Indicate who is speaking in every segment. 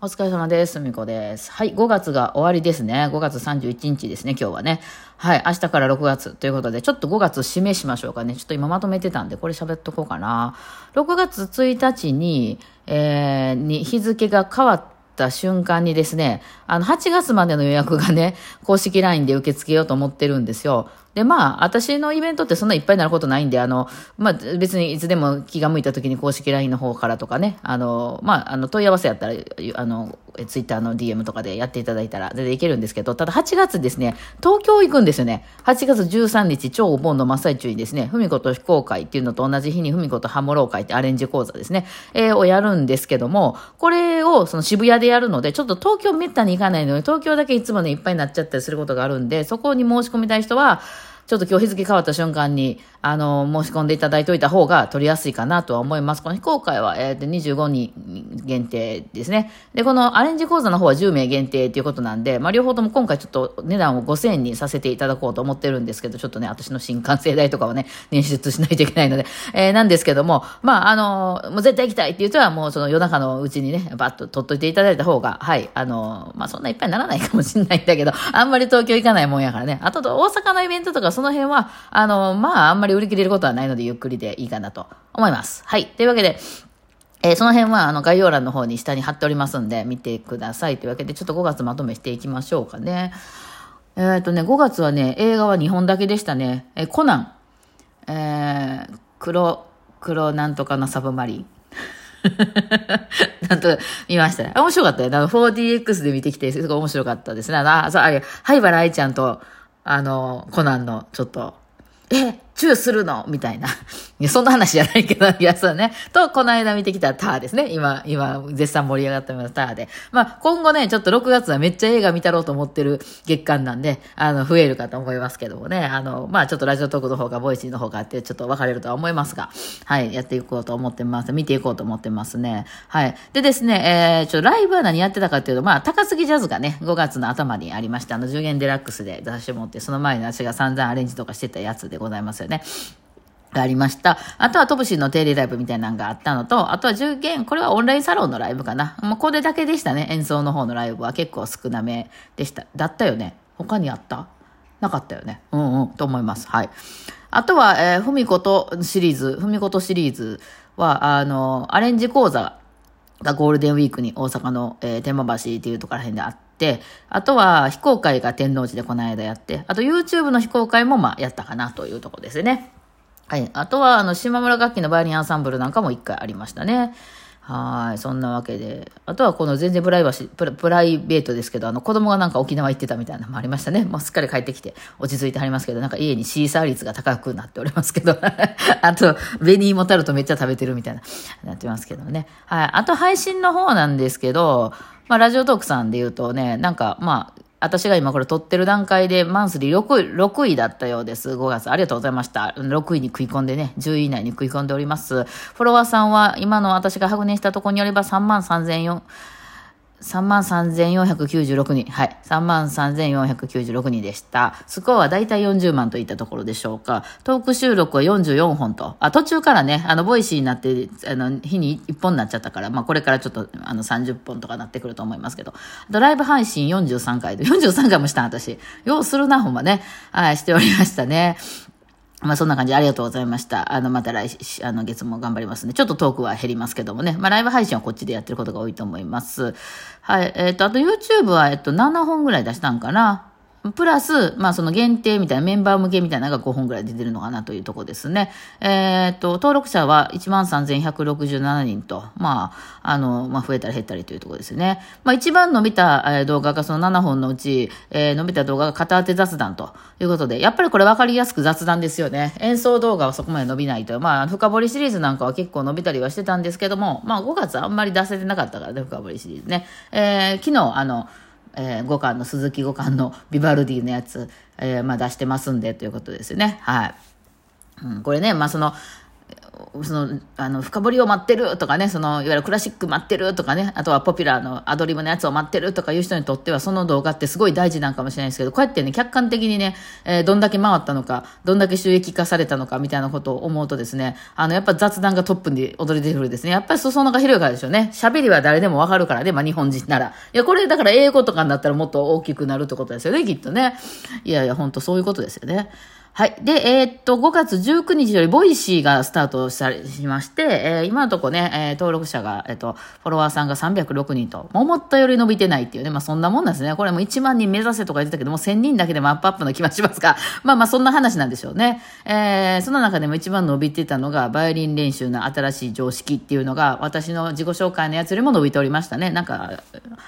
Speaker 1: お疲れ様です。みこです。はい、5月が終わりですね。5月31日ですね、今日はね。はい、明日から6月ということで、ちょっと5月締めしましょうかね。ちょっと今まとめてたんで、これ喋っとこうかな。6月1日に、えー、に日付が変わった瞬間にですね、あの、8月までの予約がね、公式 LINE で受け付けようと思ってるんですよ。で、まあ、私のイベントってそんないっぱいになることないんで、あの、まあ、別にいつでも気が向いた時に公式 LINE の方からとかね、あの、まあ、あの、問い合わせやったら、あの、ツイッターの DM とかでやっていただいたら全然いけるんですけど、ただ8月ですね、東京行くんですよね。8月13日、超お盆の真っ最中にですね、ふみこと非公開っていうのと同じ日にふみことハモロー会ってアレンジ講座ですね、えー、をやるんですけども、これをその渋谷でやるので、ちょっと東京めったに行かないので、東京だけいつもね、いっぱいになっちゃったりすることがあるんで、そこに申し込みたい人は、ちょっと今日日付変わった瞬間に、あの、申し込んでいただいておいた方が取りやすいかなとは思います。この非公開は、えー、25人限定ですね。で、このアレンジ講座の方は10名限定ということなんで、まあ、両方とも今回ちょっと値段を5000円にさせていただこうと思ってるんですけど、ちょっとね、私の新幹線代とかはね、捻出しないといけないので、えー、なんですけども、まあ、あの、もう絶対行きたいっていう人はもうその夜中のうちにね、バッと取っといていただいた方が、はい、あの、まあ、そんないっぱいならないかもしれないんだけど、あんまり東京行かないもんやからね。あと、大阪のイベントとかその辺は、あの、まあ、あんまり売り切れることはないので、ゆっくりでいいかなと思います。はい。というわけで、えー、その辺は、あの、概要欄の方に下に貼っておりますんで、見てください。というわけで、ちょっと5月まとめしていきましょうかね。えっ、ー、とね、5月はね、映画は2本だけでしたね。えー、コナン、えー、黒、黒なんとかのサブマリン。なんと、見ましたね。面白かったよ。4DX で見てきて、すごい面白かったですね。あ、そう、あれ、灰原愛ちゃんと、あの、コナンの、ちょっと、え、チューするの？みたいな。い、そんな話じゃないけど、いや、そうね。と、この間見てきたターですね。今、今、絶賛盛り上がってます、ターで。まあ、今後ね、ちょっと6月はめっちゃ映画見たろうと思ってる月間なんで、あの、増えるかと思いますけどもね。あの、まあ、ちょっとラジオトークの方が、ボイシーの方がって、ちょっと分かれるとは思いますが、はい、やっていこうと思ってます。見ていこうと思ってますね。はい。でですね、えー、ちょ、ライブは何やってたかっていうと、まあ、高杉ジャズがね、5月の頭にありました。あの、10元デラックスで出してもって、その前に私が散々アレンジとかしてたやつでございますよね。がありました。あとはトブシンの定例ライブみたいなのがあったのと、あとは10件、これはオンラインサロンのライブかな。もうこれだけでしたね。演奏の方のライブは結構少なめでした。だったよね。他にあった？なかったよね。うんうん、と思います。はい。あとは、えー、ふみことシリーズ、ふみことシリーズは、あの、アレンジ講座がゴールデンウィークに大阪の、えー、天満橋っていうところら辺であって、あとは非公開が天王寺でこの間やって、あと YouTube の非公開もまあやったかなというとこですね。はい。あとは、あの、島村楽器のバイオリンアンサンブルなんかも一回ありましたね。はい。そんなわけで。あとは、この全然プライバシプ、プライベートですけど、あの、子供がなんか沖縄行ってたみたいなのもありましたね。もうすっかり帰ってきて落ち着いてはりますけど、なんか家にシーサー率が高くなっておりますけど。あと、紅芋タルトめっちゃ食べてるみたいな、なってますけどね。はい。あと、配信の方なんですけど、まあ、ラジオトークさんで言うとね、なんか、まあ、私が今これ撮ってる段階でマンスリー6位、6位だったようです。5月。ありがとうございました。6位に食い込んでね、10位以内に食い込んでおります。フォロワーさんは今の私が白熱したところによれば3万3千4 3004、33,496人。はい。33,496人でした。スコアはだいたい40万といったところでしょうか。トーク収録は44本と。あ、途中からね、あの、ボイシーになって、あの、日に1本になっちゃったから、まあ、これからちょっと、あの、30本とかなってくると思いますけど。ライブ配信43回で、43回もした私。ようやるな、ほんまね。はい、しておりましたね。まあそんな感じでありがとうございました。あの、また来週、あの、月も頑張りますね。ちょっとトークは減りますけどもね。まあライブ配信はこっちでやってることが多いと思います。はい。えっ、ー、と、あと YouTube は、えっと、7本ぐらい出したんかな。プラス、まあその限定みたいな、メンバー向けみたいなのが5本ぐらい出てるのかなというとこですね。えっ、と、登録者は13,167人と、まあ、あの、まあ増えたり減ったりというところですね。まあ一番伸びた、動画がその7本のうち、えー、伸びた動画が片当て雑談ということで、やっぱりこれ分かりやすく雑談ですよね。演奏動画はそこまで伸びないと。まあ、深掘りシリーズなんかは結構伸びたりはしてたんですけども、まあ5月あんまり出せてなかったからね、深掘りシリーズね。えー、昨日、あの、えー、五感の鈴木五感のビバルディのやつ、えー、まあ出してますんでということですよね。はい。うん、これね、まあその、その、あの、深掘りを待ってるとかね、その、いわゆるクラシック待ってるとかね、あとはポピュラーのアドリブのやつを待ってるとかいう人にとっては、その動画ってすごい大事なんかもしれないですけど、こうやってね、客観的にね、えー、どんだけ回ったのか、どんだけ収益化されたのかみたいなことを思うとですね、あの、やっぱ雑談がトップに踊り出てくるですね。やっぱり裾野が広いからでしょうね。喋りは誰でもわかるからね、まあ日本人なら。いや、これだから英語とかになったらもっと大きくなるってことですよね、きっとね。いやいや、ほんとそういうことですよね。はい。で、えー、っと、5月19日よりボイシーがスタートしたりしまして、えー、今のとこね、えー、登録者が、えっと、フォロワーさんが306人と、思ったより伸びてないっていうね、まあそんなもんなんですね。これも1万人目指せとか言ってたけども、1000人だけでもアップアップの気はしますが、まあまあそんな話なんでしょうね。えー、その中でも一番伸びてたのが、バイオリン練習の新しい常識っていうのが、私の自己紹介のやつよりも伸びておりましたね。なんか、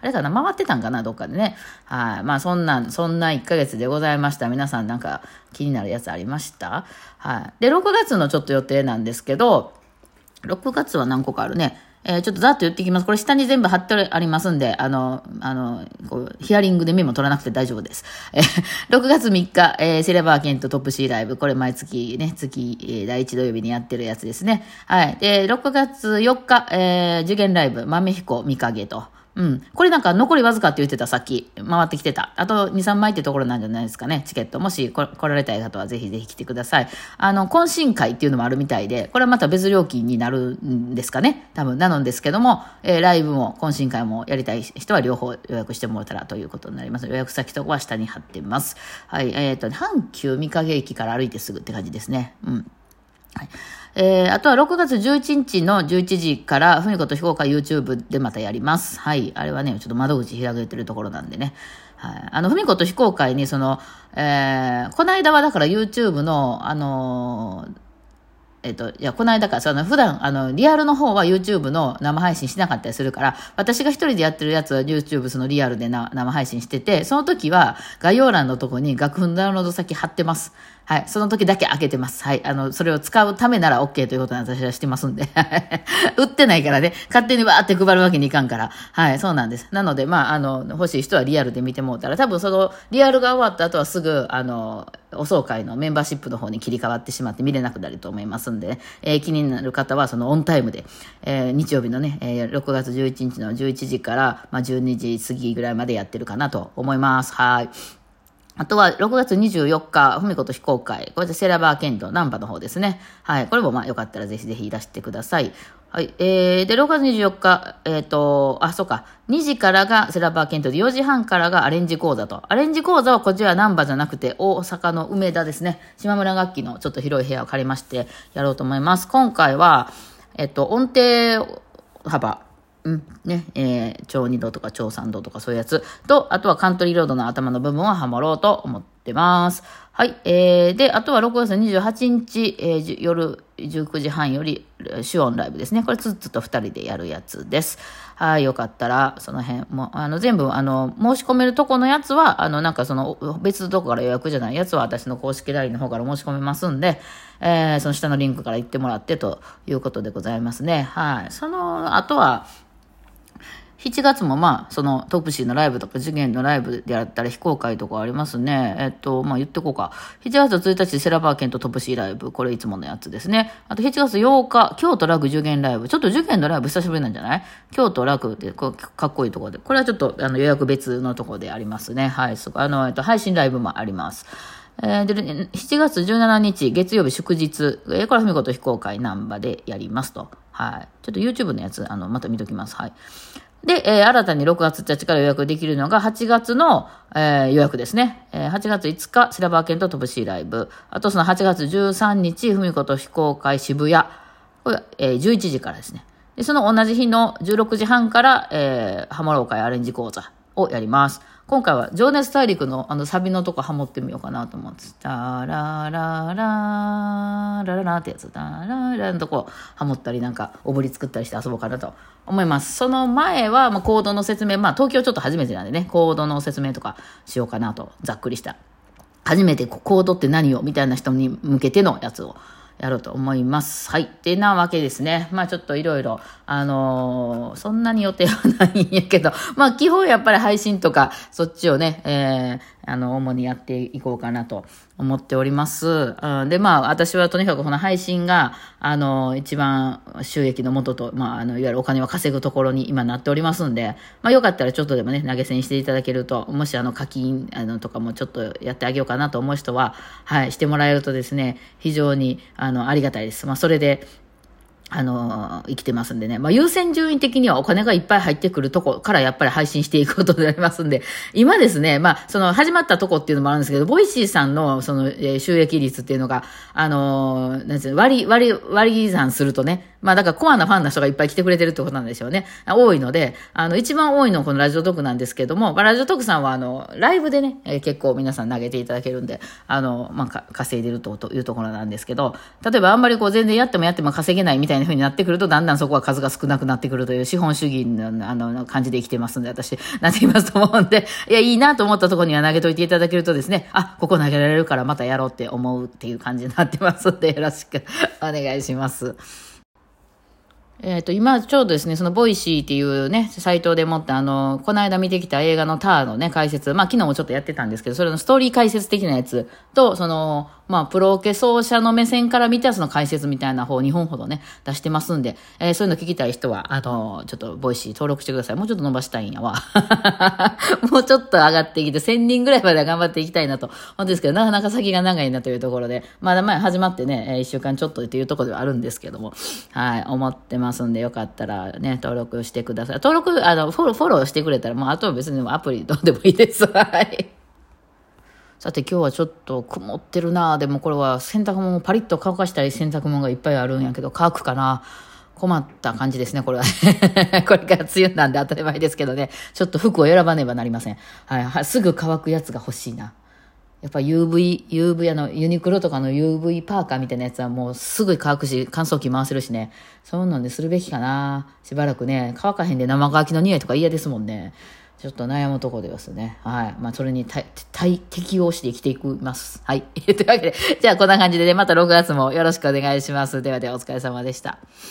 Speaker 1: あれかな、回ってたんかな、どっかでね。はい。まあそんな、そんな1ヶ月でございました。皆さんなんか気になるやつありました？はい。で、6月のちょっと予定なんですけど、6月は何個かあるね。えー、ちょっとざっと言っていきます。これ下に全部貼ってありますんで、あの、あの、こう、ヒアリングでメモ取らなくて大丈夫です。え、6月3日、えー、セレバーケントトップ C ライブ。これ毎月ね、月、えー、第1土曜日にやってるやつですね。はい。で、6月4日、えー、受験ライブ、豆彦見影と。うん。これなんか残りわずかって言ってた、さっき。回ってきてた。あと2、3枚ってところなんじゃないですかね、チケット。もし来られたい方はぜひぜひ来てください。あの、懇親会っていうのもあるみたいで、これはまた別料金になるんですかね。多分、なのですけども、えー、ライブも懇親会もやりたい人は両方予約してもらったらということになります。予約先とかは下に貼ってます。はい。えっ、ー、と、阪急三影駅から歩いてすぐって感じですね。うん。はい。えー、あとは6月11日の11時から、ふみこと非公開 YouTube でまたやります。はい。あれはね、ちょっと窓口開けてるところなんでね。はい。あの、ふみこと非公開に、その、えー、この間はだから YouTube の、あのーえっと、いや、この間から、その、普段、あの、リアルの方は YouTube の生配信しなかったりするから、私が一人でやってるやつは YouTube そのリアルでな生配信してて、その時は概要欄のとこに楽譜のダウンロード先貼ってます。はい。その時だけ開けてます。はい。あの、それを使うためなら OK ということに私はしてますんで。売ってないからね、勝手にわーって配るわけにいかんから。はい。そうなんです。なので、まあ、あの、欲しい人はリアルで見てもうたら、多分その、リアルが終わった後はすぐ、あの、お総会のメンバーシップの方に切り替わってしまって見れなくなると思いますんで、えー、気になる方はそのオンタイムで、えー、日曜日のね、えー、6月11日の11時から、まあ、12時過ぎぐらいまでやってるかなと思います。はい。あとは、6月24日、ふみこと非公開。これでセラバー剣道、ナンバの方ですね。はい。これもまあよかったらぜひぜひいらしてください。はい。えー、で、6月24日、えっ、ー、と、あ、そうか。2時からがセラバー剣道で、4時半からがアレンジ講座と。アレンジ講座はこちらナンバじゃなくて、大阪の梅田ですね。島村楽器のちょっと広い部屋を借りましてやろうと思います。今回は、えっ、と、音程幅。うん、ね、えー、超二度とか超三度とかそういうやつと、あとはカントリーロードの頭の部分をハモろうと思ってます。はい、えー、で、あとは6月28日、えー、夜19時半より、シュオンライブですね。これツッツと2人でやるやつです。はい、よかったら、その辺も、あの、全部、あの、申し込めるとこのやつは、あの、なんかその、別のとこから予約じゃないやつは、私の公式 LINE の方から申し込めますんで、えー、その下のリンクから行ってもらってということでございますね。はい。その後は、7月もまあ、そのトップシーのライブとか次元のライブであったら非公開とかありますね。えっと、まあ言ってこうか。7月1日セラバーケンとトップシーライブ。これいつものやつですね。あと7月8日、京都楽受験ライブ。ちょっと受験のライブ久しぶりなんじゃない？京都楽ってかっこいいところで。これはちょっとあの予約別のところでありますね。はい。そあの、えっと、配信ライブもあります。えー、で、7月17日、月曜日祝日、えー、これはふみこと非公開ナンバーでやりますと。はい。ちょっと YouTube のやつ、あの、また見ときます。はい。で、えー、新たに6月1日から予約できるのが8月の、えー、予約ですね。えー、8月5日、シラバー犬と飛ぶシーライブ。あとその8月13日、ふみこと非公開渋谷。これ、えー、11時からですね。で、その同じ日の16時半から、えー、ハモロー会アレンジ講座をやります。今回は情熱大陸のあのサビのとこハモってみようかなと思って。タララララララってやつ。タララのとこハモったりなんかおぶり作ったりして遊ぼうかなと思います。その前は、まあ、コードの説明、まあ東京ちょっと初めてなんでね、コードの説明とかしようかなと、ざっくりした。初めてコードって何を？みたいな人に向けてのやつをやろうと思います。はい。ってなわけですね。まあちょっといろいろ、あのー、そんなに予定はないんやけど、まあ基本やっぱり配信とか、そっちをね、えー、あの、主にやっていこうかなと思っております。うん、で、まあ、私はとにかくこの配信が、あの、一番収益の元と、まあ、あの、いわゆるお金を稼ぐところに今なっておりますんで、まあ、よかったらちょっとでもね、投げ銭していただけると、もしあの、課金、あの、とかもちょっとやってあげようかなと思う人は、はい、してもらえるとですね、非常に、あの、ありがたいです。まあ、それで、あの、生きてますんでね。まあ、優先順位的にはお金がいっぱい入ってくるとこからやっぱり配信していくことになりますんで、今ですね、まあ、その始まったとこっていうのもあるんですけど、ボイシーさんのその、収益率っていうのが、あの、なんていう割り、割り、割り算するとね、まあだからコアなファンの人がいっぱい来てくれてるってことなんでしょうね。多いので、あの、一番多いのはこのラジオトークなんですけども、まあ、ラジオトークさんはあの、ライブでね、結構皆さん投げていただけるんで、あの、まあ、稼いでるというところなんですけど、例えばあんまりこう全然やってもやっても稼げないみたいな風になってくると、だんだんそこは数が少なくなってくるという資本主義のあの感じで生きてますんで、私、なっていますと思うんで、いや、いいなと思ったところには投げといていただけるとですね、あ、ここ投げられるからまたやろうって思うっていう感じになってますんで、よろしくお願いします。えっ、ー、と、今ちょうどですね、そのボイシーっていうね、サイトでもって、あの、この間見てきた映画のターのね、解説、まあ昨日もちょっとやってたんですけど、それのストーリー解説的なやつと、その、まあ、プロオケ奏者の目線から見たその解説みたいな方、2本ほどね、出してますんで、えー、そういうの聞きたい人は、あの、ちょっと、ボイシー登録してください。もうちょっと伸ばしたいんやわ。もうちょっと上がってきて、1000人ぐらいまで頑張っていきたいなと。本当ですけど、なかなか先が長いなというところで、まだ前始まってね、1週間ちょっとっていうところではあるんですけども、はい、思ってますますんで、よかったらね、登録してください。登録、あの、フォロー、フォローしてくれたら、もうあとは別にアプリどうでもいいです。はい。さて今日はちょっと曇ってるなでもこれは洗濯物パリッと乾かしたい洗濯物がいっぱいあるんやけど乾くかな困った感じですね、これは。これから梅雨なんで当たり前ですけどね。ちょっと服を選ばねばなりません。はい。すぐ乾くやつが欲しいな。やっぱ UV、UV あの、ユニクロとかの UV パーカーみたいなやつはもうすぐ乾くし、乾燥機回せるしね。そういうのでするべきかな。しばらくね、乾かへんで生乾きの匂いとか嫌ですもんね。ちょっと悩むところですね。はい。まあ、それに対、対、適応して生きていきます。はい。というわけで、じゃあこんな感じでね、また6月もよろしくお願いします。ではではお疲れ様でした。